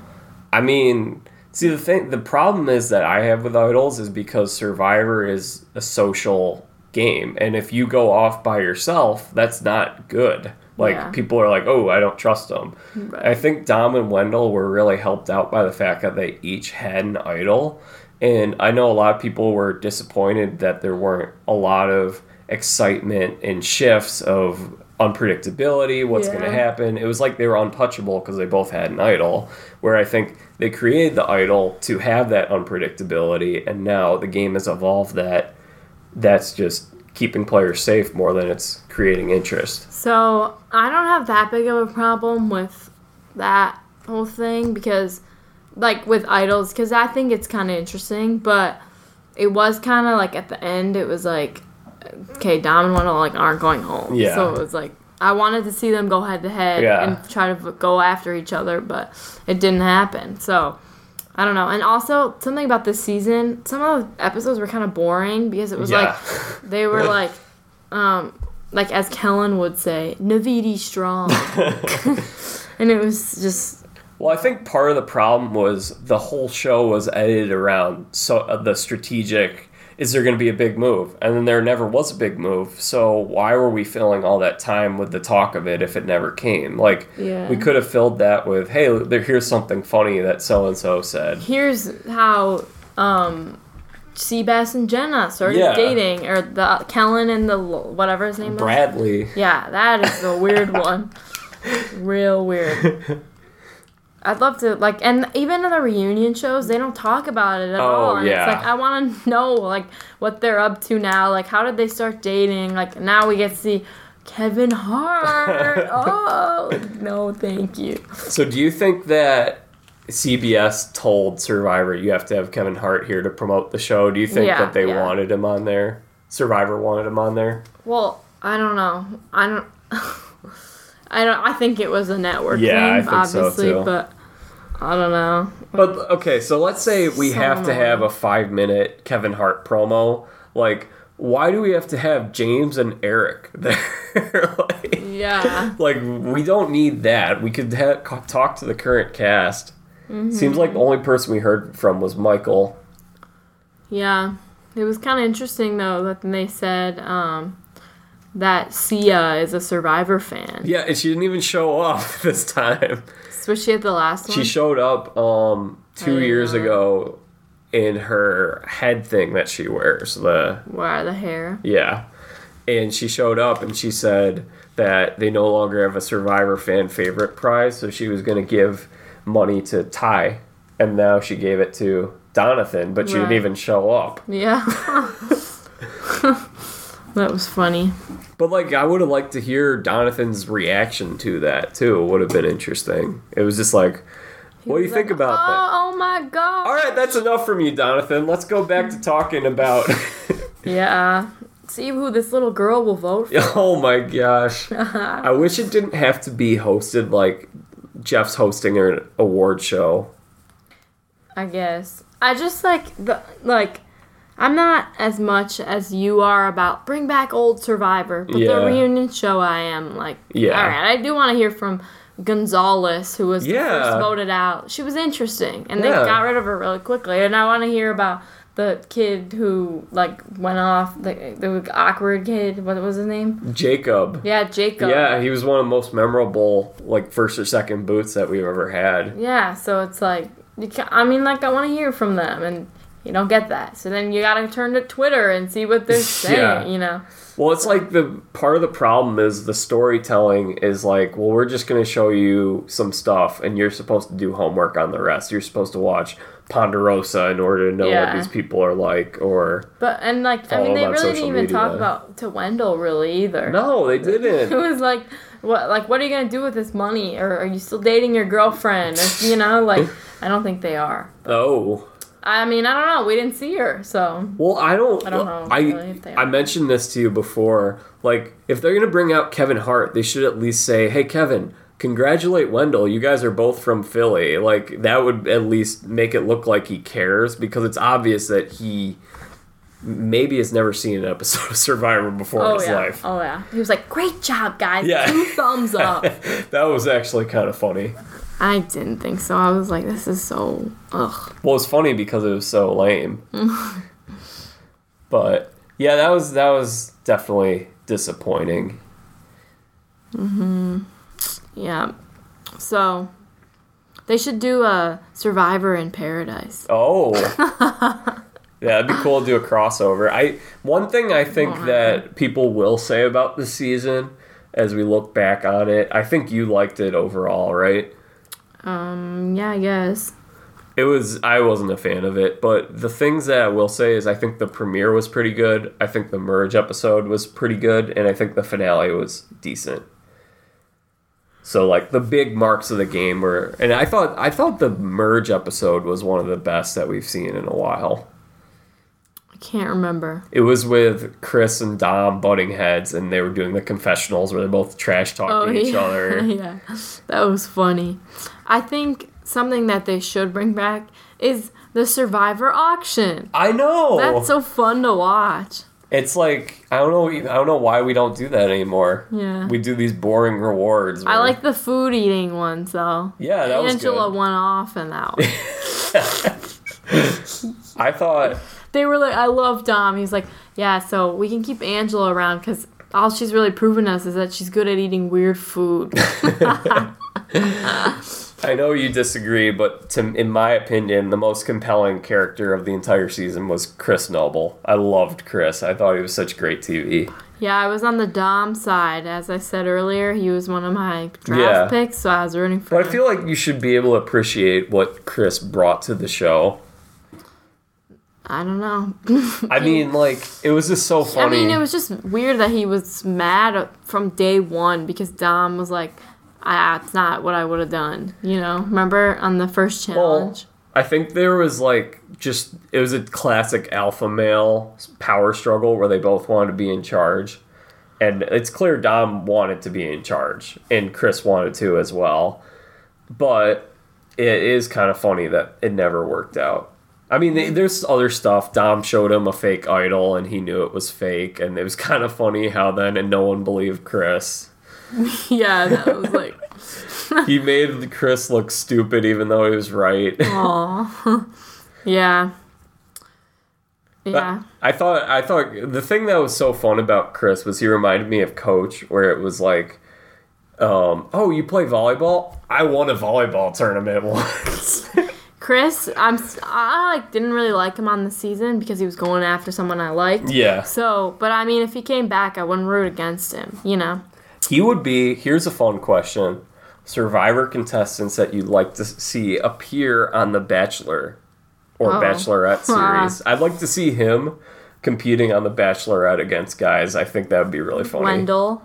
I mean, see the thing the problem is that I have with idols is because Survivor is a social game and if you go off by yourself, that's not good. Like Yeah. people are like, "Oh, I don't trust them." Right. I think Dom and Wendell were really helped out by the fact that they each had an idol. And I know a lot of people were disappointed that there weren't a lot of excitement and shifts of unpredictability, what's going to happen. It was like they were untouchable because they both had an idol. Where I think they created the idol to have that unpredictability, and now the game has evolved that that's just keeping players safe more than it's creating interest. So I don't have that big of a problem with that whole thing because, like, with idols, because I think it's kind of interesting, but it was kind of like at the end, it was like, okay, Dom and Wendell like aren't going home. Yeah. So it was like I wanted to see them go head to head and try to go after each other, but it didn't happen. So. I don't know. And also, something about this season, some of the episodes were kind of boring because it was Yeah. like they were like um like as Kellyn would say, Naviti strong. and it was just Well, I think part of the problem was the whole show was edited around so uh, the strategic. Is there going to be a big move? And then there never was a big move. So why were we filling all that time with the talk of it if it never came? Like Yeah. we could have filled that with, hey, there, here's something funny that so and so said. here's how um Seabass and Jenna started Yeah. dating or the Kellyn and the l- whatever his name was. Bradley. Yeah, that is a weird one. Real weird. I'd love to like, and even in the reunion shows, they don't talk about it at Oh, all. And yeah. it's like I want to know like what they're up to now. Like, how did they start dating? Like now we get to see Kevin Hart. oh no, thank you. So do you think that CBS told Survivor you have to have Kevin Hart here to promote the show? Do you think Yeah, that they yeah. wanted him on there? Survivor wanted him on there? Well, I don't know. I don't. I don't. I think it was a network Yeah, I thing, think so, obviously, too. but I don't know. But okay, so let's say we So have to have a five minute Kevin Hart promo. Like, why do we have to have James and Eric there? like, Yeah. like, we don't need that. We could ha- talk to the current cast. Mm-hmm. Seems like the only person we heard from was Michael. Yeah. It was kind of interesting though that they said um, that Sia is a Survivor fan. Yeah, and she didn't even show up this time. Was she at the last one? She showed up um, two years know. ago in her head thing that she wears. The Where the hair? Yeah. And she showed up and she said that they no longer have a Survivor fan favorite prize, so she was going to give money to Tai. And now she gave it to Donathan, but she didn't even show up. Yeah. that was funny. But, like, I would have liked to hear Donathan's reaction to that, too. It would have been interesting. It was just like, what do you He's think about oh, that? Oh my god. All right, that's enough from you, Donathan. Let's go back to talking about. Yeah. See who this little girl will vote for. oh my gosh. I wish it didn't have to be hosted like Jeff's hosting an award show. I guess. I just like the like I'm not as much as you are about bring back old Survivor, but Yeah. the reunion show I am like Yeah. all right, I do want to hear from Gonzalez who was the Yeah. first voted out. She was interesting and they Yeah. got rid of her really quickly and I want to hear about the kid who like went off the the awkward kid what was his name? Jacob. Yeah, Jacob. Yeah, he was one of the most memorable like first or second boots that we've ever had. Yeah, so it's like I mean, like I want to hear from them, and You don't get that. So then you gotta turn to Twitter and see what they're saying. Yeah. You know. Well, it's like the part of the problem is the storytelling is like, well, we're just going to show you some stuff, and you're supposed to do homework on the rest. You're supposed to watch Ponderosa in order to know what these people are like, or But and like I mean, they really didn't even media. talk about to Wendell really either. no, they didn't. It was like, what like what are you gonna do with this money? Or are you still dating your girlfriend? Or, you know, like I don't think they are. oh, I mean, I don't know. We didn't see her, so well, I don't. I don't know I really if they I mentioned this to you before. Like, if they're going to bring out Kevin Hart, they should at least say, "Hey, Kevin." Congratulate Wendell. You guys are both from Philly. Like that would at least make it look like he cares because it's obvious that he maybe has never seen an episode of Survivor before in oh his yeah, life. oh yeah. He was like, "Great job, guys! Yeah. Two thumbs up." that was actually kind of funny. I didn't think so. I was like, "This is so ugh." Well, it's funny because it was so lame. but yeah, that was that was definitely disappointing. Mm-hmm. Yeah. So they should do a Survivor in Paradise. Oh. yeah, it'd be cool to do a crossover. I one thing I think that people will say about the season as we look back on it, I think you liked it overall, right? Um. Yeah, I guess. It was I wasn't a fan of it, but the things that I will say is I think the premiere was pretty good. I think the merge episode was pretty good, and I think the finale was decent. So like the big marks of the game were, and I thought I thought the merge episode was one of the best that we've seen in a while. I can't remember. It was with Chris and Dom butting heads, and they were doing the confessionals where they're both trash talking each Oh, yeah. other. yeah, that was funny. I think something that they should bring back is the Survivor auction. I know. That's so fun to watch. It's like I don't know. I don't know why we don't do that anymore. Yeah. We do these boring rewards. I like the food eating ones though. Yeah, that was Angela good. went off in that one. I thought. they were like, I love Dom. He's like, yeah, so we can keep Angela around because all she's really proven us is that she's good at eating weird food. I know you disagree, but to, in my opinion, the most compelling character of the entire season was Chris Noble. I loved Chris. I thought he was such great TV. yeah, I was on the Dom side. As I said earlier, he was one of my draft Yeah. picks, so I was rooting for But him. I feel like you should be able to appreciate what Chris brought to the show. I don't know. I mean, like it was just so funny. I mean, it was just weird that he was mad from day one because Dom was like, ah, it's not what I would have done. You know, remember on the first challenge? I think there was like just it was a classic alpha male power struggle where they both wanted to be in charge. And it's clear Dom wanted to be in charge and Chris wanted to as well. But it is kind of funny that it never worked out. I mean, they, there's other stuff. Dom showed him a fake idol and he knew it was fake. And it was kind of funny how then and no one believed Chris. yeah, that was like, He made Chris look stupid even though he was right. oh, yeah, yeah. I thought I thought the thing that was so fun about Chris was he reminded me of Coach, where it was like, um, "Oh, you play volleyball? I won a volleyball tournament once." Chris, I'm I like didn't really like him on the season because he was going after someone I liked. yeah, So, but I mean, if he came back, I wouldn't root against him. You know. He would be. Here's a fun question: Survivor contestants that you'd like to see appear on The Bachelor or Oh. Bachelorette series. I'd like to see him competing on The Bachelorette against guys. I think that would be really funny. Wendell.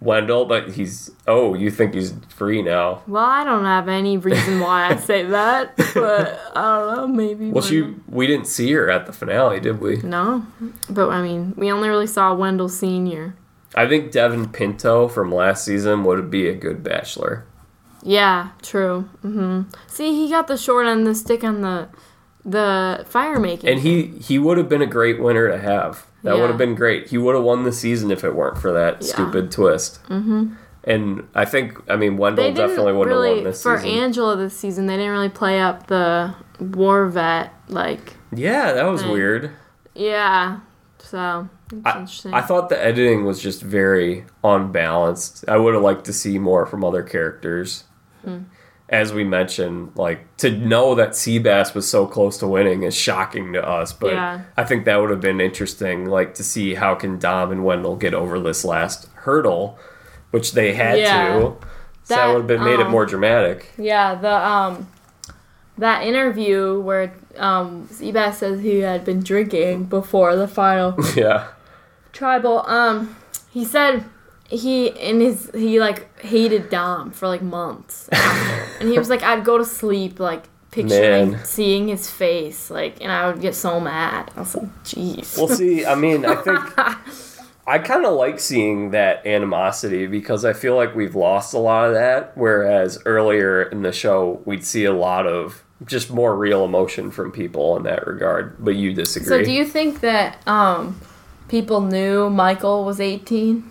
Wendell, but he's oh, you think he's free now? Well, I don't have any reason why I say that, but I don't know. Maybe. Well, she we didn't see her at the finale, did we? No, but I mean, we only really saw Wendell Senior. I think Devon Pinto from last season would be a good bachelor. Yeah, true. hmm See, he got the short end the stick on the the fire making. And he he would have been a great winner to have. That would have been great. He would have won the season if it weren't for that Yeah. stupid twist. Mm-hmm. And I think I mean Wendell definitely wouldn't really have won this for season. Angela this season. They didn't really play up the war vet like yeah, that was Thing. weird. yeah. So interesting. I thought the editing was just very unbalanced. I would have liked to see more from other characters. Hmm. as we mentioned, like to know that Seabass was so close to winning is shocking to us. But Yeah. I think that would have been interesting, like to see how can Dom and Wendell get over this last hurdle, which they had Yeah. to. So that, That, would have been made it um, more dramatic. Yeah, the um that interview where um Seabass says he had been drinking before the final yeah. Tribal um he said he in his he like hated Dom for like months after. and he was like I'd go to sleep like picturing Man. seeing his face like and I would get so mad. I was like jeez. Well, see, I mean, I think I kind of like seeing that animosity because I feel like we've lost a lot of that. Whereas earlier in the show, we'd see a lot of just more real emotion from people in that regard. But you disagree. so do you think that um people knew Michael was 18?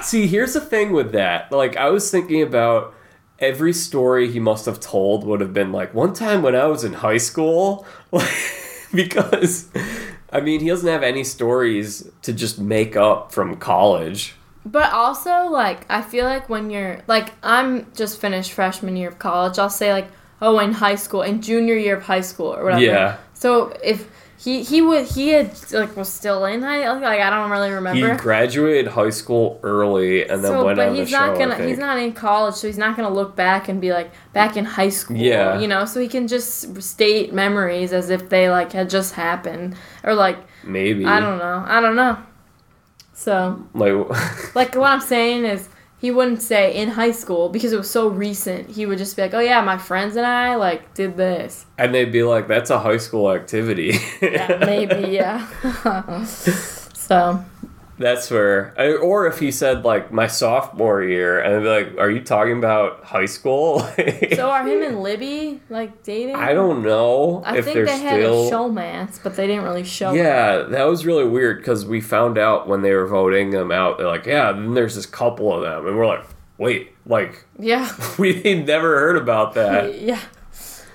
See, here's the thing with that. Like, I was thinking about every story he must have told would have been like one time when I was in high school, because I mean, he doesn't have any stories to just make up from college. But also, like, I feel like when you're like, I'm just finished freshman year of college. I'll say like, oh, in high school, in junior year of high school or whatever. Yeah. So if he he would he had like was still in high like I don't really remember. He graduated high school early and then so, went but on the he's not gonna he's not in college, so he's not gonna look back and be like back in high school. Yeah. You know, so he can just state memories as if they like had just happened or like Maybe. I don't know, I don't know. So like. Like what I'm saying is he wouldn't say in high school because it was so recent. He would just be like, "Oh yeah, my friends and I like did this." and they'd be like, "That's a high school activity." Yeah, maybe yeah. so That's where, I- or if he said like my sophomore year, and they'd be like, "Are you talking about high school?" so are him and Libby like dating? I don't know I think they had still. a showmance, but they didn't really show. yeah, that was really weird because we found out when they were voting them out. They're like, "Yeah," then there's this couple of them, and we're like, "Wait, like Yeah. we never heard about that." Yeah.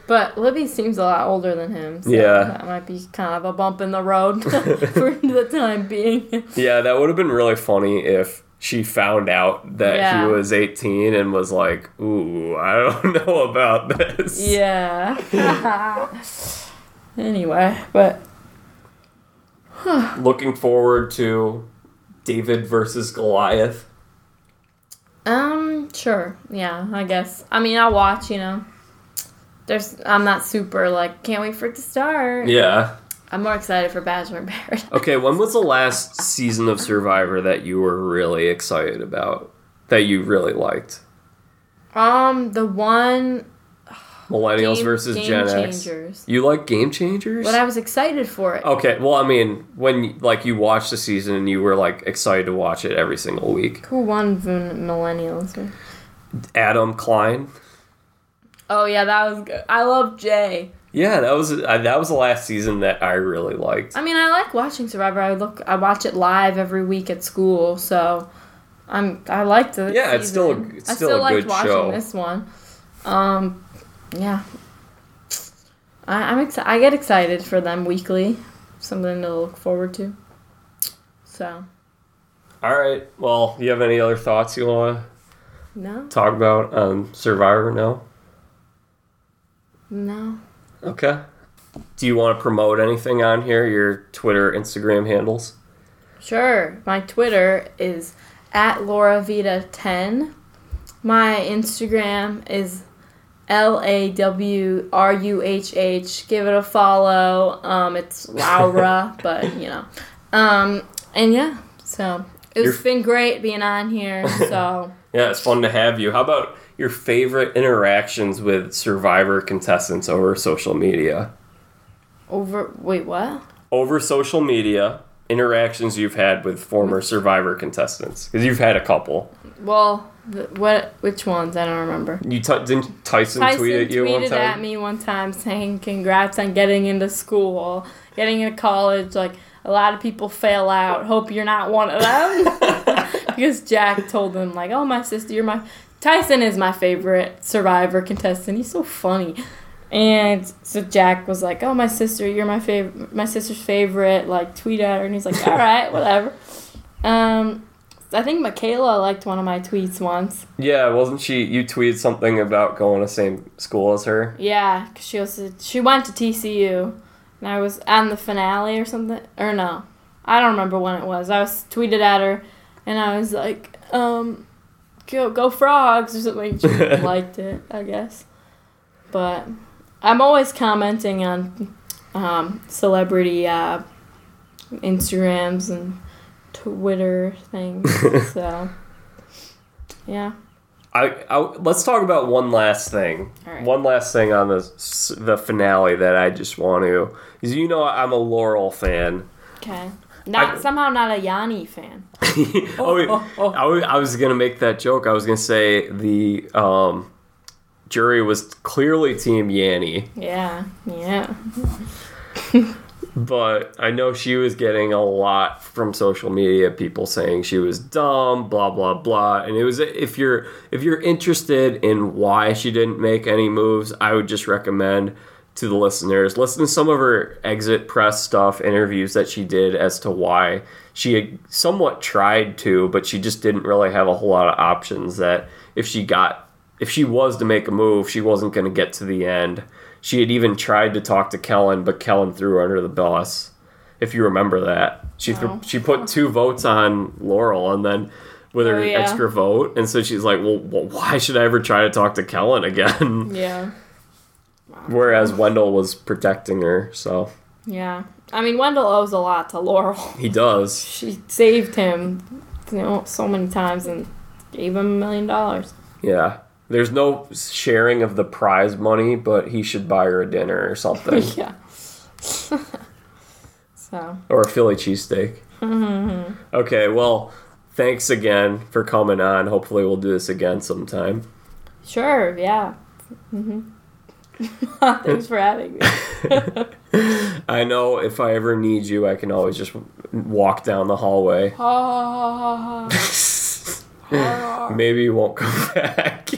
But Libby seems a lot older than him. So Yeah. That might be kind of a bump in the road for the time being. Yeah, that would have been really funny if she found out that Yeah. he was 18 and was like, "Ooh, I don't know about this." Yeah. anyway, but Looking forward to David versus Goliath. Um, sure. Yeah, I guess. I mean, I'll watch, you know. There's I'm not super like can't wait for it to start. Yeah. I'm more excited for Bachelor in Paradise. Okay, when was the last season of Survivor that you were really excited about? That you really liked? Um, the one Millennials Game- versus Game Gen X. Changers. You like Game Changers? but I was excited for it. okay, well, I mean, when like you watched the season and you were like excited to watch it every single week. Who won Millennials? Adam Klein. Oh yeah, that was good. I love Jay. Yeah, that was uh, that was the last season that I really liked. I mean, I like watching Survivor. I look, I watch it live every week at school, so I'm I like the Yeah, it's still a- it's I still still a liked good watching show. this one. Um, yeah, I, I'm excited. I get excited for them weekly. Something to look forward to. So All right. Well, you have any other thoughts you want no, to talk about on Survivor? No. No. Okay. Do you want to promote anything on here? Your Twitter, Instagram handles? Sure. My Twitter is at LauraVita10. My Instagram is L A W R U H H. Give it a follow. Um, it's Laura, but you know. Um, and yeah, so it's You're- been great being on here. So Yeah, it's fun to have you. How about your favorite interactions with Survivor contestants over social media? over. Wait, what? Over social media, interactions you've had with former Survivor contestants? Because you've had a couple. Well, the, what? Which ones? I don't remember. You t- didn't Tyson, Tyson tweet at you one tweeted time? at me one time saying, "Congrats on getting into school, getting into college. Like a lot of people fail out. Hope you're not one of them." because Jack told him, like, "Oh, my sister, you're my Tyson is my favorite Survivor contestant. He's so funny." And so Jack was like, "Oh, my sister, you're my favorite, my sister's favorite. Like, tweet at her." And he's like, "All right, whatever." Um, I think Michaela liked one of my tweets once. Yeah, wasn't she? You tweeted something about going to the same school as her. Yeah, 'cause she was she went to TCU, and I was on the finale or something. Or no, I don't remember when it was. I was tweeted at her, and I was like, um, go go frogs or something. She liked it, I guess. But I'm always commenting on um, celebrity uh, Instagrams and Twitter things. so yeah. I, I let's talk about one last thing. Right. One last thing on the the finale that I just want to is you know I'm a Laurel fan. Okay. Not I- somehow not a Yanni fan. oh, oh, oh. I, was, I was gonna make that joke. I was gonna say the um, jury was clearly Team Yanni, Yeah, yeah. but I know she was getting a lot from social media. People saying she was dumb, blah blah blah. And it was if you're if you're interested in why she didn't make any moves, I would just recommend to the listeners listen to some of her exit press stuff, interviews that she did as to why she had somewhat tried to, but she just didn't really have a whole lot of options. That if she got if she was to make a move, she wasn't going to get to the end. She had even tried to talk to Kellyn, but Kellyn threw her under the bus. If you remember that, she th- oh. she put two votes on Laurel, and then with her Oh, yeah. extra vote, and so she's like, "Well, wh- why should I ever try to talk to Kellyn again?" Yeah. Whereas Wendell was protecting her, so Yeah. I mean, Wendell owes a lot to Laurel. he does. She saved him, you know, so many times and gave him a million dollars. Yeah. There's no sharing of the prize money, but he should buy her a dinner or something, yeah. so, or a Philly cheesesteak. Okay, well, thanks again for coming on. Hopefully, we'll do this again sometime. sure, yeah. hmm Thanks for having me. I know if I ever need you, I can always just walk down the hallway. Ha, ha, ha, ha, Maybe you won't come back.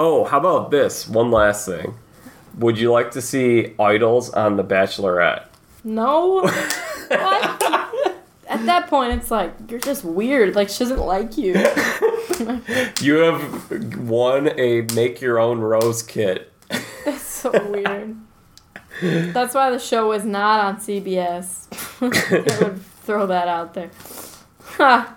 oh, how about this? One last thing. Would you like to see idols on The Bachelorette? no. What? At that point, it's like, you're just weird. Like, she doesn't like you. You have won a make your own rose kit. That's so weird. That's why the show was not on CBS. I would throw that out there. Ha.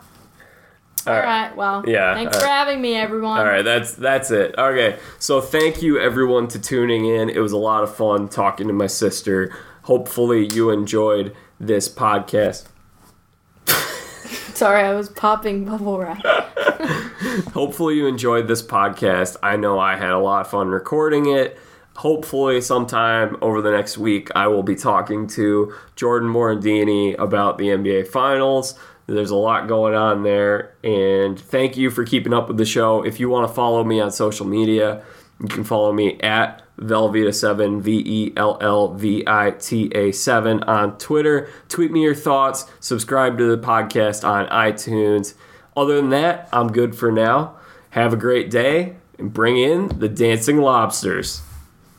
All All right. right. Well, Yeah, thanks for right. having me, everyone. All right, that's that's it. Okay, so thank you everyone to tuning in. It was a lot of fun talking to my sister. Hopefully you enjoyed this podcast. Sorry, I was popping bubble wrap. Hopefully you enjoyed this podcast. I know I had a lot of fun recording it. Hopefully sometime over the next week I will be talking to Jordan Morandini about the NBA Finals. There's a lot going on there and thank you for keeping up with the show. If you want to follow me on social media, you can follow me at Velveeta7, V E L L V I T A 7 on Twitter. Tweet me your thoughts. Subscribe to the podcast on iTunes. Other than that, I'm good for now. Have a great day and bring in the dancing lobsters.